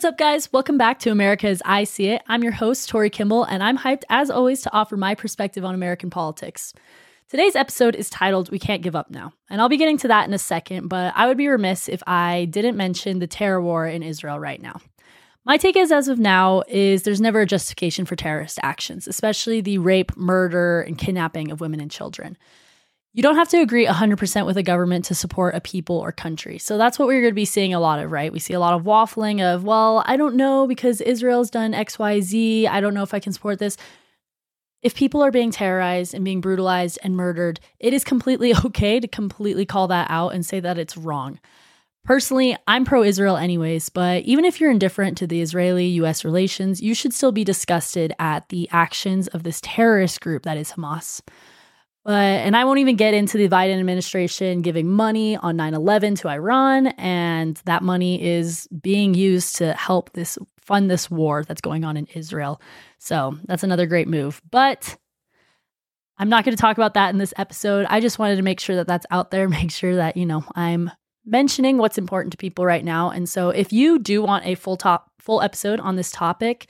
What's up, guys? Welcome back to America as I See It. I'm your host, Tori Kimball, and I'm hyped as always to offer my perspective on American politics. Today's episode is titled We Can't Give Up Now, and I'll be getting to that in a second, but I would be remiss if I didn't mention the terror war in Israel right now. My take is as of now is there's never a justification for terrorist actions, especially the rape, murder, and kidnapping of women and children. You don't have to agree 100% with a government to support a people or country. So that's what we're going to be seeing a lot of, right? We see a lot of waffling of, well, I don't know because Israel's done XYZ. I don't know if I can support this. If people are being terrorized and being brutalized and murdered, it is completely okay to completely call that out and say that it's wrong. Personally, I'm pro Israel anyways, but even if you're indifferent to the Israeli US relations, you should still be disgusted at the actions of this terrorist group that is Hamas. But, and I won't even get into the Biden administration giving money on 9 11 to Iran. And that money is being used to help this fund this war that's going on in Israel. So that's another great move. But I'm not going to talk about that in this episode. I just wanted to make sure that that's out there, make sure that, you know, I'm mentioning what's important to people right now. And so if you do want a full top full episode on this topic,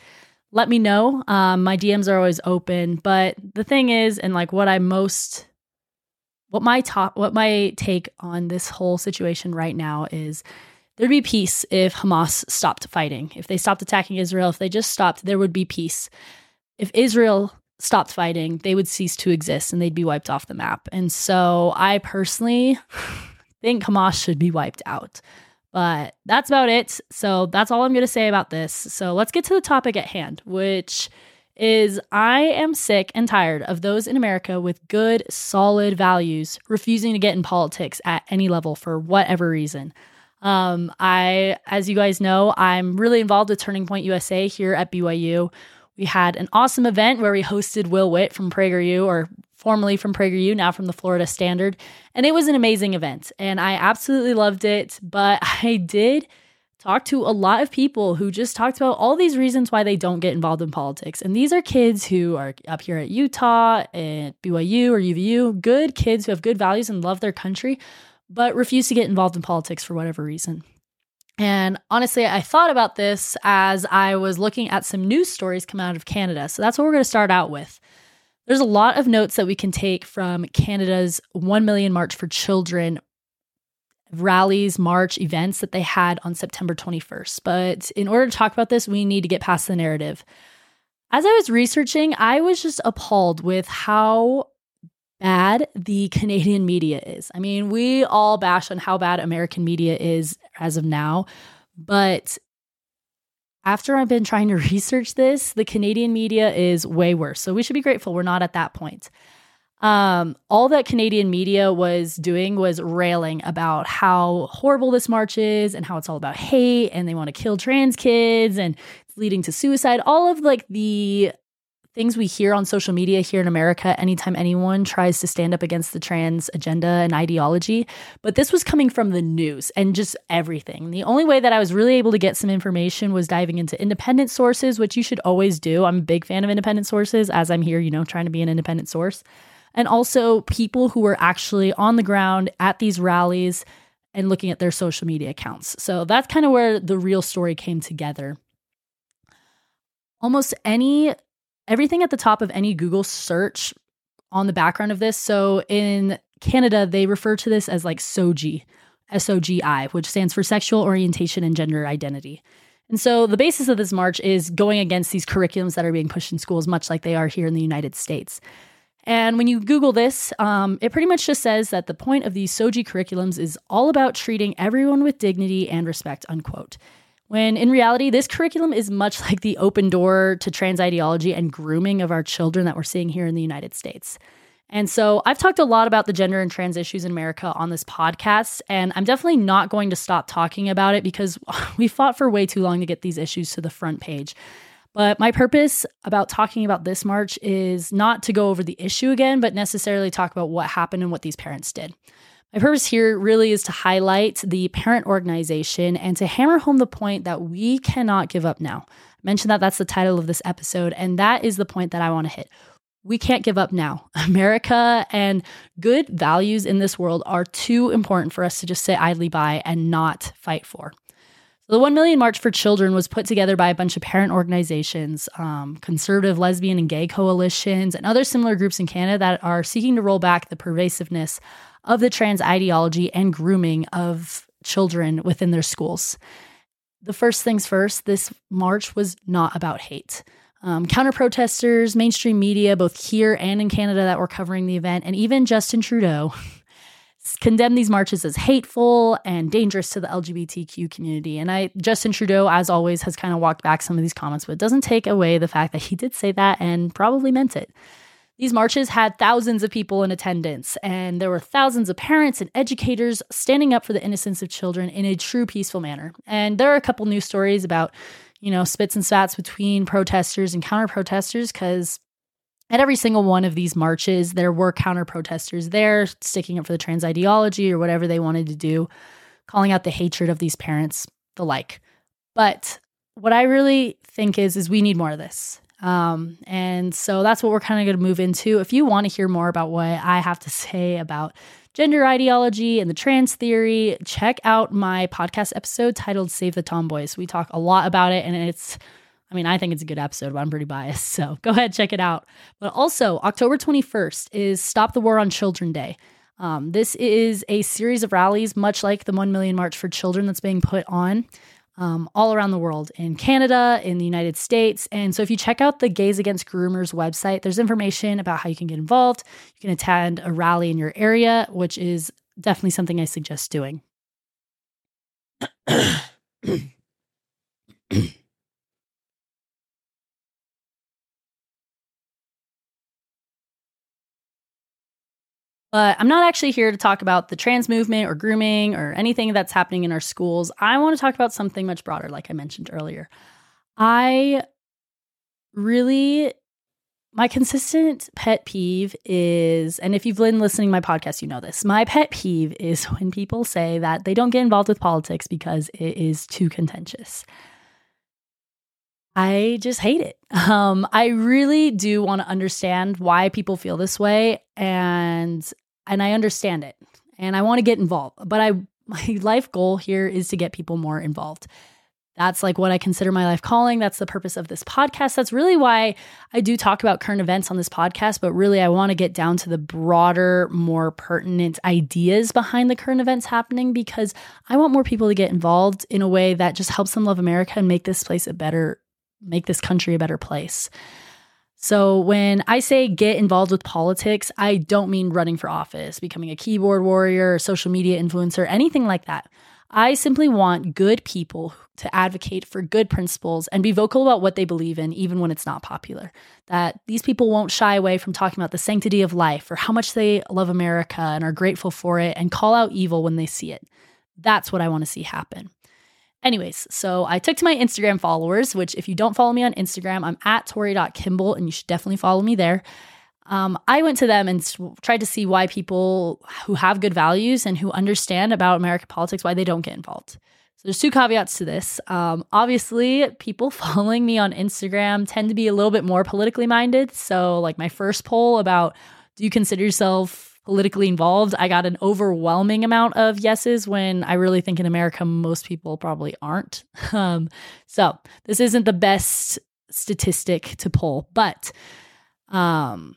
let me know. Um, my DMs are always open. But the thing is, and like what I most, what my top, what my take on this whole situation right now is there'd be peace if Hamas stopped fighting. If they stopped attacking Israel, if they just stopped, there would be peace. If Israel stopped fighting, they would cease to exist and they'd be wiped off the map. And so I personally think Hamas should be wiped out. But that's about it. So that's all I'm going to say about this. So let's get to the topic at hand, which is I am sick and tired of those in America with good, solid values refusing to get in politics at any level for whatever reason. Um, I, as you guys know, I'm really involved with Turning Point USA here at BYU. We had an awesome event where we hosted Will Witt from PragerU, or formerly from PragerU, now from the Florida Standard. And it was an amazing event. And I absolutely loved it. But I did talk to a lot of people who just talked about all these reasons why they don't get involved in politics. And these are kids who are up here at Utah, at BYU or UVU, good kids who have good values and love their country, but refuse to get involved in politics for whatever reason. And honestly, I thought about this as I was looking at some news stories come out of Canada. So that's what we're going to start out with. There's a lot of notes that we can take from Canada's 1 million March for Children rallies, march events that they had on September 21st. But in order to talk about this, we need to get past the narrative. As I was researching, I was just appalled with how bad the Canadian media is. I mean, we all bash on how bad American media is as of now, but after I've been trying to research this, the Canadian media is way worse. So we should be grateful we're not at that point. Um, all that Canadian media was doing was railing about how horrible this march is and how it's all about hate and they want to kill trans kids and it's leading to suicide. All of like the things we hear on social media here in America anytime anyone tries to stand up against the trans agenda and ideology. But this was coming from the news and just everything. The only way that I was really able to get some information was diving into independent sources, which you should always do. I'm a big fan of independent sources as I'm here, you know, trying to be an independent source. And also people who were actually on the ground at these rallies and looking at their social media accounts. So that's kind of where the real story came together. Almost any everything at the top of any Google search on the background of this. So in Canada, they refer to this as like SOGI, S O G I, which stands for sexual orientation and gender identity. And so the basis of this march is going against these curriculums that are being pushed in schools, much like they are here in the United States. And when you Google this, um, it pretty much just says that the point of these SOGI curriculums is all about treating everyone with dignity and respect, unquote. When in reality, this curriculum is much like the open door to trans ideology and grooming of our children that we're seeing here in the United States. And so I've talked a lot about the gender and trans issues in America on this podcast, and I'm definitely not going to stop talking about it because we fought for way too long to get these issues to the front page. But my purpose about talking about this march is not to go over the issue again, but necessarily talk about what happened and what these parents did. My purpose here really is to highlight the parent organization and to hammer home the point that we cannot give up now. I mentioned that that's the title of this episode, and that is the point that I want to hit. We can't give up now. America and good values in this world are too important for us to just sit idly by and not fight for. The 1 Million March for Children was put together by a bunch of parent organizations, um, conservative, lesbian, and gay coalitions, and other similar groups in Canada that are seeking to roll back the pervasiveness of the trans ideology and grooming of children within their schools. The first things first, this march was not about hate. Um, counter protesters, mainstream media, both here and in Canada, that were covering the event, and even Justin Trudeau condemned these marches as hateful and dangerous to the LGBTQ community. And I, Justin Trudeau, as always, has kind of walked back some of these comments, but it doesn't take away the fact that he did say that and probably meant it. These marches had thousands of people in attendance, and there were thousands of parents and educators standing up for the innocence of children in a true peaceful manner. And there are a couple news stories about, you know, spits and spats between protesters and counter protesters because at every single one of these marches, there were counter protesters there sticking up for the trans ideology or whatever they wanted to do, calling out the hatred of these parents, the like. But what I really think is is we need more of this. Um, and so that's what we're kind of going to move into. If you want to hear more about what I have to say about gender ideology and the trans theory, check out my podcast episode titled Save the Tomboys. We talk a lot about it, and it's I mean, I think it's a good episode, but I'm pretty biased. So go ahead, check it out. But also, October 21st is Stop the War on Children Day. Um, this is a series of rallies, much like the 1 Million March for Children that's being put on um, all around the world in Canada, in the United States. And so if you check out the Gays Against Groomers website, there's information about how you can get involved. You can attend a rally in your area, which is definitely something I suggest doing. But I'm not actually here to talk about the trans movement or grooming or anything that's happening in our schools. I want to talk about something much broader, like I mentioned earlier. I really, my consistent pet peeve is, and if you've been listening to my podcast, you know this. My pet peeve is when people say that they don't get involved with politics because it is too contentious. I just hate it. Um, I really do want to understand why people feel this way, and and I understand it, and I want to get involved. But I my life goal here is to get people more involved. That's like what I consider my life calling. That's the purpose of this podcast. That's really why I do talk about current events on this podcast, but really I want to get down to the broader, more pertinent ideas behind the current events happening because I want more people to get involved in a way that just helps them love America and make this place a better make this country a better place. So, when I say get involved with politics, I don't mean running for office, becoming a keyboard warrior, social media influencer, anything like that. I simply want good people to advocate for good principles and be vocal about what they believe in, even when it's not popular. That these people won't shy away from talking about the sanctity of life or how much they love America and are grateful for it and call out evil when they see it. That's what I want to see happen. Anyways, so I took to my Instagram followers, which if you don't follow me on Instagram, I'm at tori.kimball and you should definitely follow me there. Um, I went to them and tried to see why people who have good values and who understand about American politics, why they don't get involved. So there's two caveats to this. Um, obviously, people following me on Instagram tend to be a little bit more politically minded. So, like my first poll about do you consider yourself politically involved. I got an overwhelming amount of yeses when I really think in America, most people probably aren't. Um, so this isn't the best statistic to pull, but um,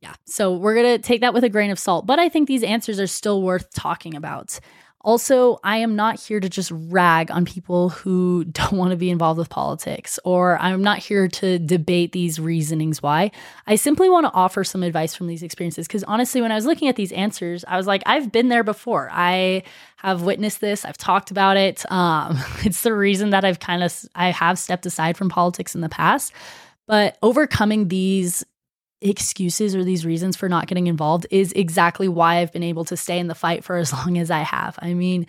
yeah. So we're going to take that with a grain of salt. But I think these answers are still worth talking about. Also, I am not here to just rag on people who don't want to be involved with politics, or I'm not here to debate these reasonings why. I simply want to offer some advice from these experiences because honestly, when I was looking at these answers, I was like, I've been there before. I have witnessed this. I've talked about it. Um, it's the reason that I've kind of I have stepped aside from politics in the past. But overcoming these excuses or these reasons for not getting involved is exactly why I've been able to stay in the fight for as long as I have. I mean,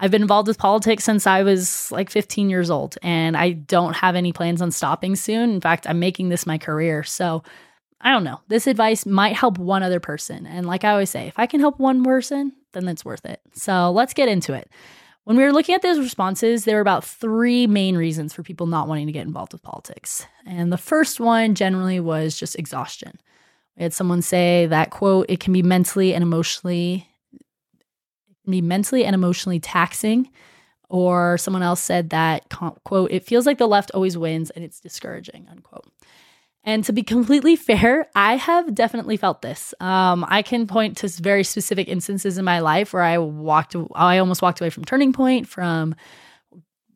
I've been involved with politics since I was like 15 years old, and I don't have any plans on stopping soon. In fact, I'm making this my career. So I don't know. This advice might help one other person. And like I always say, if I can help one person, then it's worth it. So let's get into it. When we were looking at those responses, there were about three main reasons for people not wanting to get involved with politics. And the first one generally was just exhaustion. We had someone say that quote, it can be mentally and emotionally be mentally and emotionally taxing or someone else said that, quote, it feels like the left always wins and it's discouraging, unquote. And to be completely fair, I have definitely felt this. Um, I can point to very specific instances in my life where I walked, I almost walked away from Turning Point, from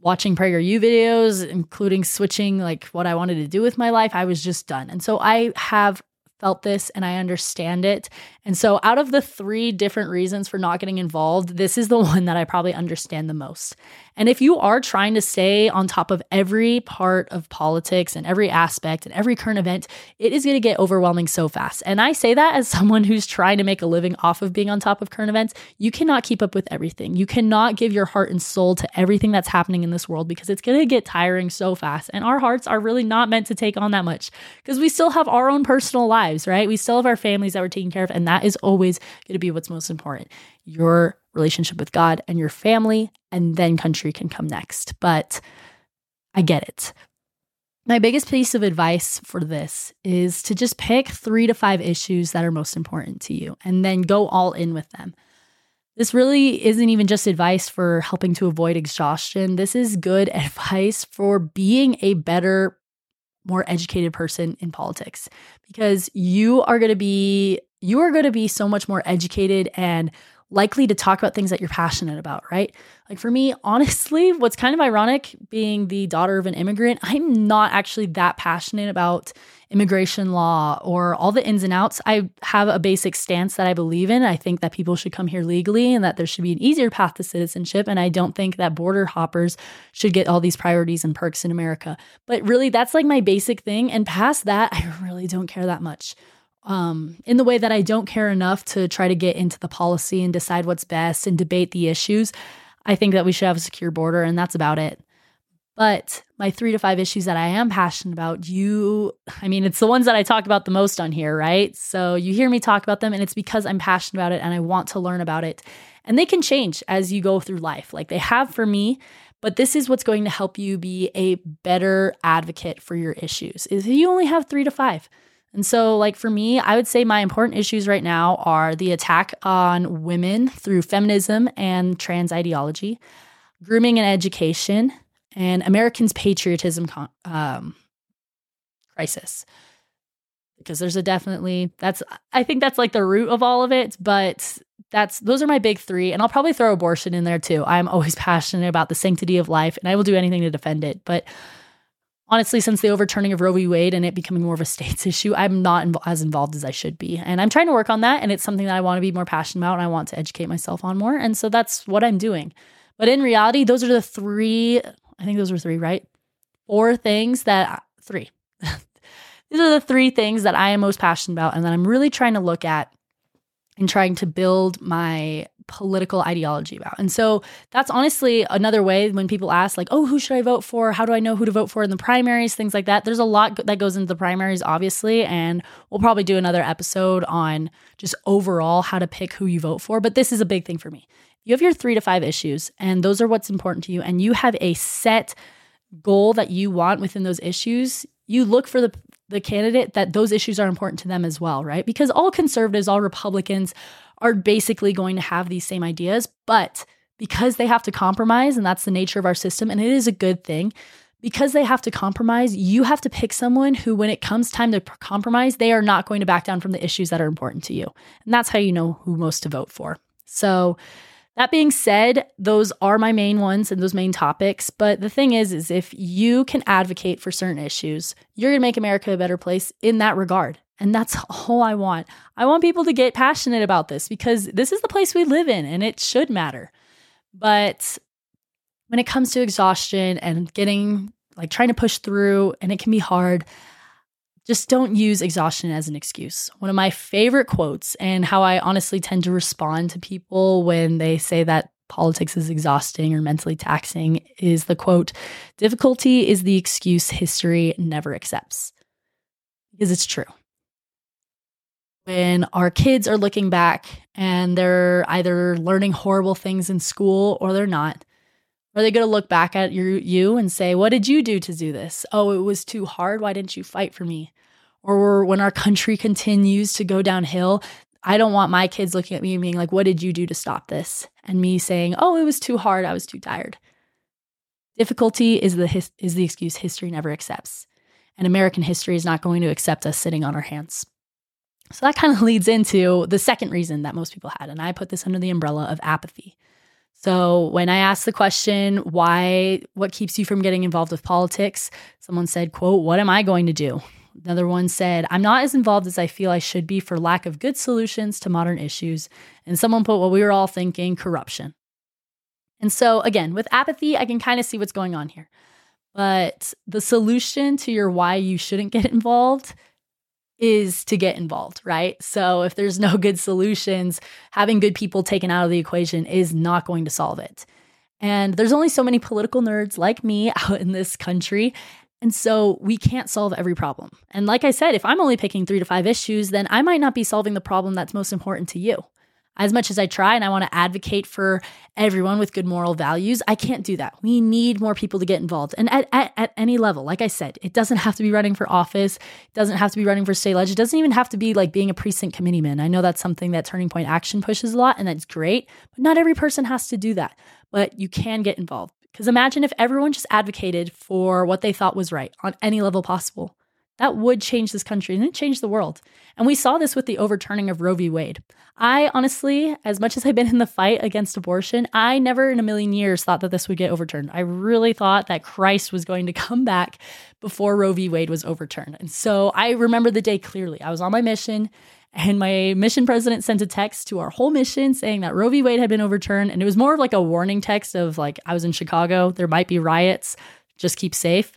watching PragerU videos, including switching like what I wanted to do with my life. I was just done. And so I have felt this and I understand it. And so, out of the three different reasons for not getting involved, this is the one that I probably understand the most. And if you are trying to stay on top of every part of politics and every aspect and every current event, it is going to get overwhelming so fast. And I say that as someone who's trying to make a living off of being on top of current events. You cannot keep up with everything. You cannot give your heart and soul to everything that's happening in this world because it's going to get tiring so fast. And our hearts are really not meant to take on that much because we still have our own personal lives, right? We still have our families that we're taking care of. And that is always going to be what's most important. Your relationship with God and your family, and then country can come next. But I get it. My biggest piece of advice for this is to just pick three to five issues that are most important to you and then go all in with them. This really isn't even just advice for helping to avoid exhaustion. This is good advice for being a better, more educated person in politics because you are going to be you are going to be so much more educated and likely to talk about things that you're passionate about, right? Like for me, honestly, what's kind of ironic being the daughter of an immigrant, I'm not actually that passionate about immigration law or all the ins and outs. I have a basic stance that I believe in. I think that people should come here legally and that there should be an easier path to citizenship. And I don't think that border hoppers should get all these priorities and perks in America. But really, that's like my basic thing. And past that, I really don't care that much um, in the way that I don't care enough to try to get into the policy and decide what's best and debate the issues. I think that we should have a secure border, and that's about it. But my three to five issues that I am passionate about, you, I mean, it's the ones that I talk about the most on here, right? So you hear me talk about them, and it's because I'm passionate about it and I want to learn about it. And they can change as you go through life, like they have for me. But this is what's going to help you be a better advocate for your issues. Is you only have three to five. And so, like for me, I would say my important issues right now are the attack on women through feminism and trans ideology, grooming and education, and Americans' patriotism um, crisis. Because there's a definitely that's I think that's like the root of all of it, but that's those are my big three, and I'll probably throw abortion in there too. I'm always passionate about the sanctity of life, and I will do anything to defend it, but honestly, since the overturning of Roe v. Wade and it becoming more of a states issue, I'm not inv- as involved as I should be. And I'm trying to work on that. And it's something that I want to be more passionate about and I want to educate myself on more. And so that's what I'm doing. But in reality, those are the three, I think those were three, right? Four things that, three. These are the three things that I am most passionate about and that I'm really trying to look at and trying to build my political ideology about. And so that's honestly another way when people ask, like, oh, who should I vote for? How do I know who to vote for in the primaries? Things like that. There's a lot that goes into the primaries, obviously. And we'll probably do another episode on just overall how to pick who you vote for. But this is a big thing for me. You have your three to five issues, and those are what's important to you. And you have a set goal that you want within those issues. You look for the the candidate that those issues are important to them as well, right? Because all conservatives, all Republicans are basically going to have these same ideas, but because they have to compromise, and that's the nature of our system, and it is a good thing, because they have to compromise, you have to pick someone who, when it comes time to compromise, they are not going to back down from the issues that are important to you. And that's how you know who most to vote for. So, that being said, those are my main ones and those main topics. But the thing is, is if you can advocate for certain issues, you're going to make America a better place in that regard. And that's all I want. I want people to get passionate about this because this is the place we live in and it should matter. But when it comes to exhaustion and getting like trying to push through and it can be hard, just don't use exhaustion as an excuse. One of my favorite quotes and how I honestly tend to respond to people when they say that politics is exhausting or mentally taxing is the quote, difficulty is the excuse history never accepts. Because it's true when our kids are looking back and they're either learning horrible things in school or they're not. Are they going to look back at your, you and say, What did you do to do this? Oh, it was too hard. Why didn't you fight for me? Or when our country continues to go downhill, I don't want my kids looking at me and being like, What did you do to stop this? And me saying, Oh, it was too hard. I was too tired. Difficulty is the his- is the excuse history never accepts. And American history is not going to accept us sitting on our hands. So that kind of leads into the second reason that most people had. And I put this under the umbrella of apathy. So when I asked the question, why, what keeps you from getting involved with politics? Someone said, quote, what am I going to do? Another one said, I'm not as involved as I feel I should be for lack of good solutions to modern issues. And someone put what we were all thinking corruption. And so, again, with apathy, I can kind of see what's going on here. But the solution to your why you shouldn't get involved is to get involved, right? So if there's no good solutions, having good people taken out of the equation is not going to solve it. And there's only so many political nerds like me out in this country. And so we can't solve every problem. And like I said, if I'm only picking three to five issues, then I might not be solving the problem that's most important to you as much as I try and I want to advocate for everyone with good moral values, I can't do that. We need more people to get involved. And at, at, at, any level, like I said, it doesn't have to be running for office, it doesn't have to be running for state leg, it doesn't even have to be like being a precinct committeeman. I know that's something that Turning Point Action pushes a lot, and that's great, but not every person has to do that. But you can get involved. Because imagine if everyone just advocated for what they thought was right on any level possible. That would change this country and it changed the world. And we saw this with the overturning of Roe v. Wade. I honestly, as much as I've been in the fight against abortion, I never in a million years thought that this would get overturned. I really thought that Christ was going to come back before Roe v. Wade was overturned. And so I remember the day clearly. I was on my mission and my mission president sent a text to our whole mission saying that Roe v. Wade had been overturned. And it was more of like a warning text of like, I was in Chicago, there might be riots, just keep safe.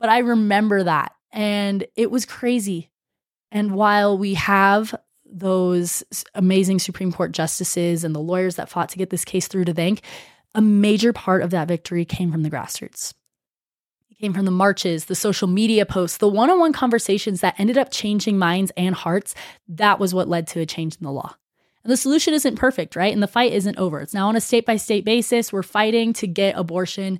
But I remember that and it was crazy. And while we have those amazing Supreme Court justices and the lawyers that fought to get this case through to bank, a major part of that victory came from the grassroots. It came from the marches, the social media posts, the one on one conversations that ended up changing minds and hearts. That was what led to a change in the law. And the solution isn't perfect, right? And the fight isn't over. It's now on a state by state basis. We're fighting to get abortion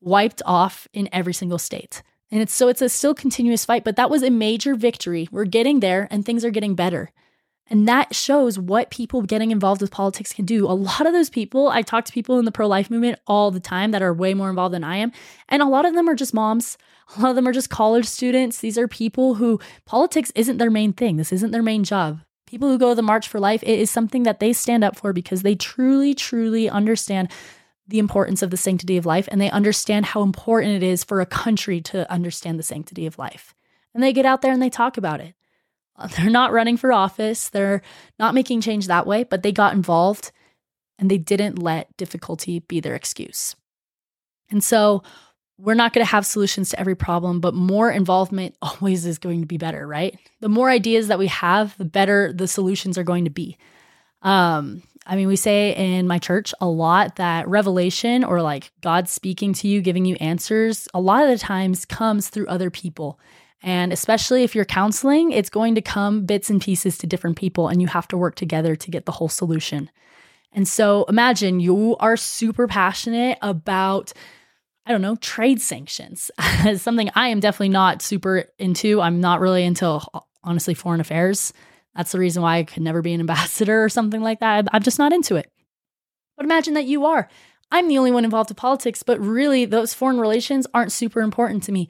wiped off in every single state. And it's so it's a still continuous fight, but that was a major victory. We're getting there and things are getting better. And that shows what people getting involved with politics can do. A lot of those people, I talk to people in the pro life movement all the time that are way more involved than I am. And a lot of them are just moms. A lot of them are just college students. These are people who politics isn't their main thing. This isn't their main job. People who go to the March for Life, it is something that they stand up for because they truly, truly understand the importance of the sanctity of life and they understand how important it is for a country to understand the sanctity of life. And they get out there and they talk about it. Uh, they're not running for office, they're not making change that way, but they got involved and they didn't let difficulty be their excuse. And so we're not going to have solutions to every problem, but more involvement always is going to be better, right? The more ideas that we have, the better the solutions are going to be. Um, I mean, we say in my church a lot that revelation or like God speaking to you, giving you answers, a lot of the times comes through other people. And especially if you're counseling, it's going to come bits and pieces to different people, and you have to work together to get the whole solution. And so imagine you are super passionate about, I don't know, trade sanctions. something I am definitely not super into. I'm not really into, honestly, foreign affairs. That's the reason why I could never be an ambassador or something like that. I'm just not into it. But imagine that you are. I'm the only one involved in politics, but really, those foreign relations aren't super important to me.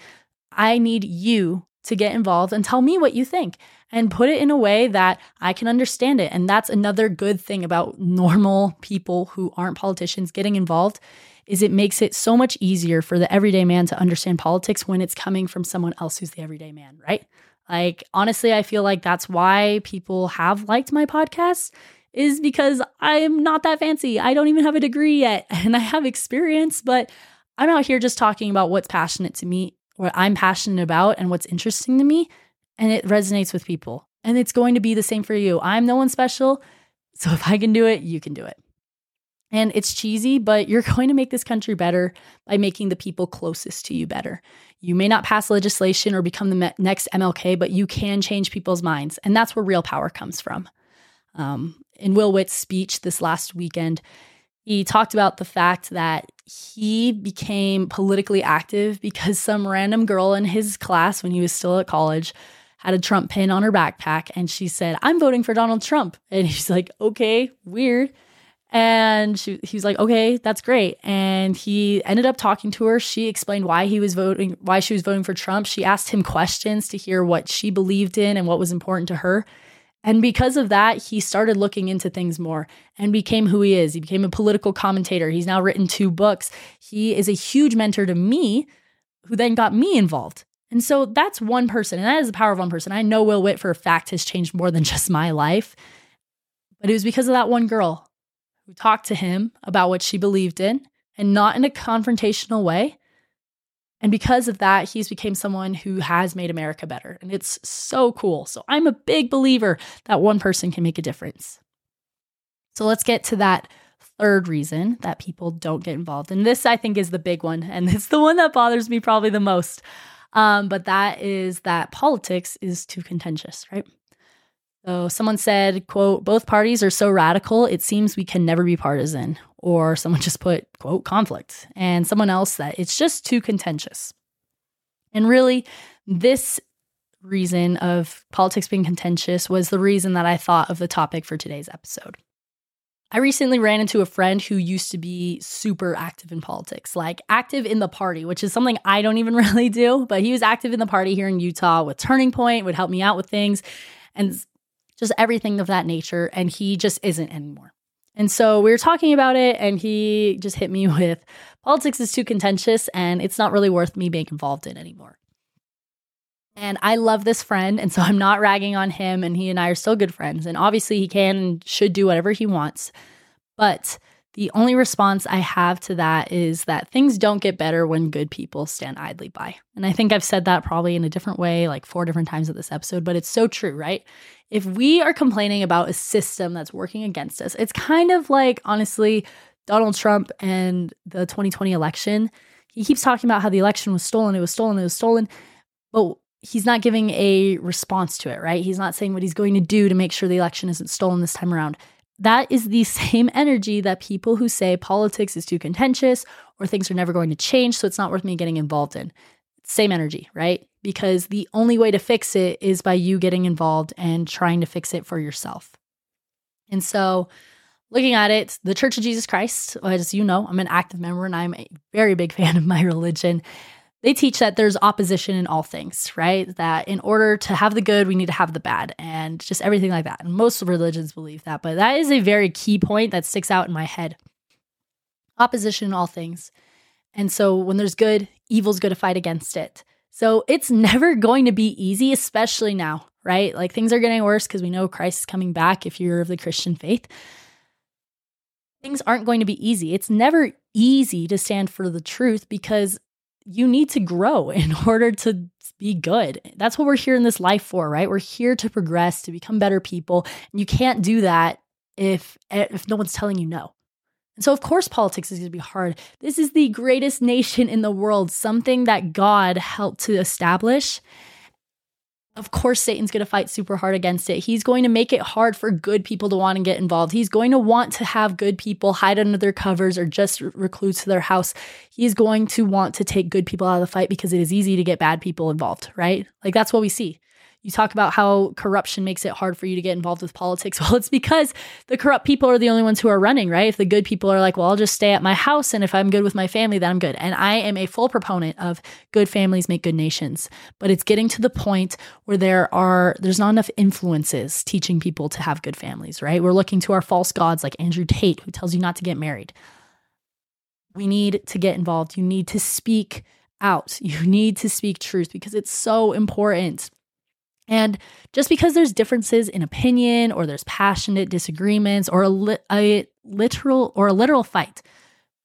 I need you to get involved and tell me what you think and put it in a way that I can understand it. And that's another good thing about normal people who aren't politicians getting involved is it makes it so much easier for the everyday man to understand politics when it's coming from someone else who's the everyday man, right? Like, honestly, I feel like that's why people have liked my podcast is because I'm not that fancy. I don't even have a degree yet and I have experience, but I'm out here just talking about what's passionate to me, what I'm passionate about, and what's interesting to me. And it resonates with people. And it's going to be the same for you. I'm no one special. So if I can do it, you can do it. And it's cheesy, but you're going to make this country better by making the people closest to you better. You may not pass legislation or become the next MLK, but you can change people's minds. And that's where real power comes from. Um, in Will Witt's speech this last weekend, he talked about the fact that he became politically active because some random girl in his class when he was still at college had a Trump pin on her backpack and she said, I'm voting for Donald Trump. And he's like, okay, weird. And she, he was like, okay, that's great. And he ended up talking to her. She explained why he was voting, why she was voting for Trump. She asked him questions to hear what she believed in and what was important to her. And because of that, he started looking into things more and became who he is. He became a political commentator. He's now written two books. He is a huge mentor to me, who then got me involved. And so that's one person, and that is the power of one person. I know Will Witt for a fact has changed more than just my life, but it was because of that one girl who talked to him about what she believed in and not in a confrontational way. And because of that, he's became someone who has made America better. And it's so cool. So I'm a big believer that one person can make a difference. So let's get to that third reason that people don't get involved. And this, I think, is the big one. And it's the one that bothers me probably the most. Um, but that is that politics is too contentious, right? So someone said, quote, both parties are so radical, it seems we can never be partisan. Or someone just put, quote, conflict. And someone else that it's just too contentious. And really, this reason of politics being contentious was the reason that I thought of the topic for today's episode. I recently ran into a friend who used to be super active in politics, like active in the party, which is something I don't even really do, but he was active in the party here in Utah with Turning Point, would help me out with things. And just everything of that nature. And he just isn't anymore. And so we were talking about it, and he just hit me with politics is too contentious and it's not really worth me being involved in anymore. And I love this friend. And so I'm not ragging on him, and he and I are still good friends. And obviously, he can and should do whatever he wants. But the only response I have to that is that things don't get better when good people stand idly by. And I think I've said that probably in a different way, like four different times of this episode, but it's so true, right? If we are complaining about a system that's working against us, it's kind of like, honestly, Donald Trump and the 2020 election. He keeps talking about how the election was stolen, it was stolen, it was stolen. But he's not giving a response to it, right? He's not saying what he's going to do to make sure the election isn't stolen this time around that is the same energy that people who say politics is too contentious or things are never going to change, so it's not worth me getting involved in. Same energy, right? Because the only way to fix it is by you getting involved and trying to fix it for yourself. And so, looking at it, the Church of Jesus Christ, as you know, I'm an active member and I'm a very big fan of my religion they teach that there's opposition in all things, right? That in order to have the good, we need to have the bad and just everything like that. And most religions believe that, but that is a very key point that sticks out in my head. Opposition in all things. And so when there's good, evil's going to fight against it. So it's never going to be easy, especially now, right? Like things are getting worse because we know Christ is coming back if you're of the Christian faith. Things aren't going to be easy. It's never easy to stand for the truth because you need to grow in order to be good. That's what we're here in this life for, right? We're here to progress, to become better people. And you can't do that if eh, if no one's telling you no. And so of course politics is going to be hard. This is the greatest nation in the world, something that God helped to establish of course Satan's going to fight super hard against it. He's going to make it hard for good people to want to get involved. He's going to want to have good people hide under their covers or just recluse to their house. He's going to want to take good people out of the fight because it is easy to get bad people involved, right? Like that's what we see you talk about how corruption makes it hard for you to get involved with politics. Well, it's because the corrupt people are the only ones who are running, right? If the good people are like, well, I'll just stay at my house and if I'm good with my family, then I'm good. And I am a full proponent of good families make good nations. But it's getting to the point where there are there's not enough influences teaching people to have good families, right? We're looking to our false gods like Andrew Tate who tells you not to get married. We need to get involved. You need to speak out. You need to speak truth because it's so important. And just because there's differences in opinion or there's passionate disagreements or a, li- a literal or a literal fight,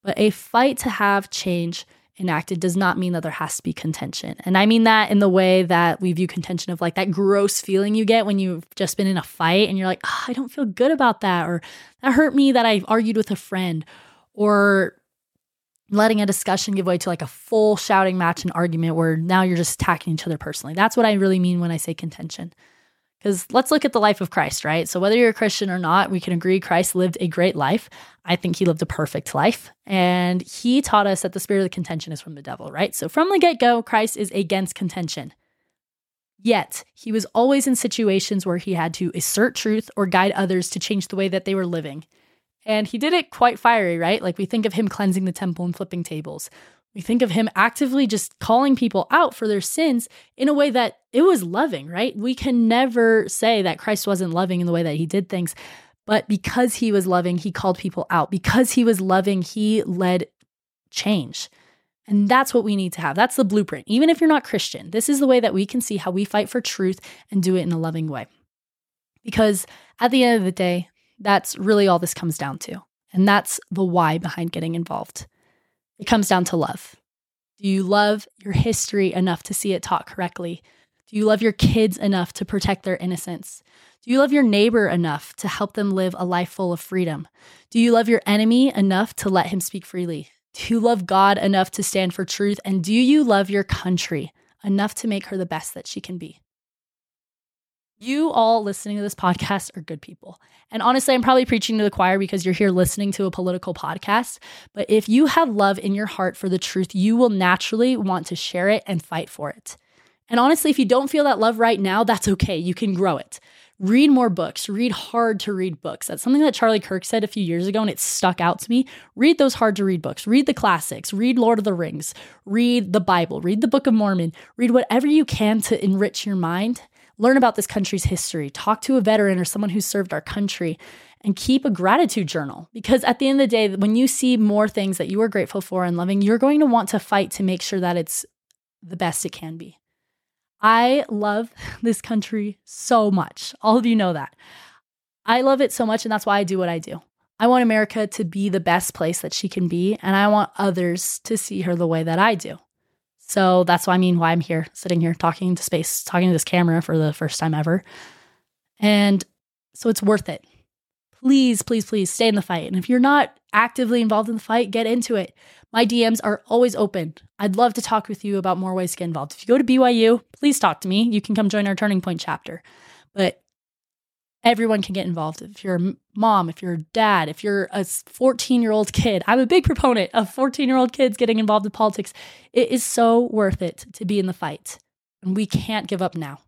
but a fight to have change enacted does not mean that there has to be contention. And I mean that in the way that we view contention of like that gross feeling you get when you've just been in a fight and you're like, oh, I don't feel good about that. Or that hurt me that I argued with a friend. Or letting a discussion give way to like a full shouting match and argument where now you're just attacking each other personally. That's what I really mean when I say contention. Because let's look at the life of Christ, right? So, whether you're a Christian or not, we can agree Christ lived a great life. I think he lived a perfect life. And he taught us that the spirit of contention is from the devil, right? So, from the get go, Christ is against contention. Yet, he was always in situations where he had to assert truth or guide others to change the way that they were living. And he did it quite fiery, right? Like we think of him cleansing the temple and flipping tables. We think of him actively just calling people out for their sins in a way that it was loving, right? We can never say that Christ wasn't loving in the way that he did things, but because he was loving, he called people out. Because he was loving, he led change. And that's what we need to have. That's the blueprint. Even if you're not Christian, this is the way that we can see how we fight for truth and do it in a loving way. Because at the end of the day, that's really all this comes down to. And that's the why behind getting involved. It comes down to love. Do you love your history enough to see it taught correctly? Do you love your kids enough to protect their innocence? Do you love your neighbor enough to help them live a life full of freedom? Do you love your enemy enough to let him speak freely? Do you love God enough to stand for truth? And do you love your country enough to make her the best that she can be? You all listening to this podcast are good people. And honestly, I'm probably preaching to the choir because you're here listening to a political podcast. But if you have love in your heart for the truth, you will naturally want to share it and fight for it. And honestly, if you don't feel that love right now, that's okay. You can grow it. Read more books, read hard to read books. That's something that Charlie Kirk said a few years ago, and it stuck out to me. Read those hard to read books, read the classics, read Lord of the Rings, read the Bible, read the Book of Mormon, read whatever you can to enrich your mind learn about this country's history, talk to a veteran or someone who served our country, and keep a gratitude journal. Because at the end of the day, when you see more things that you are grateful for and loving, you're going to want to fight to make sure that it's the best it can be. I love this country so much. All of you know that. I love it so much, and that's why I do what I do. I want America to be the best place that she can be, and I want others to see her the way that I do. So that's why I mean why I'm here, sitting here talking to space, talking to this camera for the first time ever. And so it's worth it. Please, please, please stay in the fight. And if you're not actively involved in the fight, get into it. My DMs are always open. I'd love to talk with you about more ways to get involved. If you go to BYU, please talk to me. You can come join our Turning Point chapter. But everyone can get involved. If you're a mom, if you're a dad, if you're a 14 year old kid, I'm a big proponent of 14 year old kids getting involved in politics. It is so worth it to be in the fight, and we can't give up now.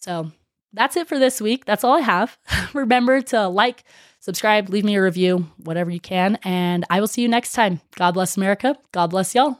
So that's it for this week. That's all I have. Remember to like, subscribe, leave me a review, whatever you can, and I will see you next time. God bless America. God bless y'all.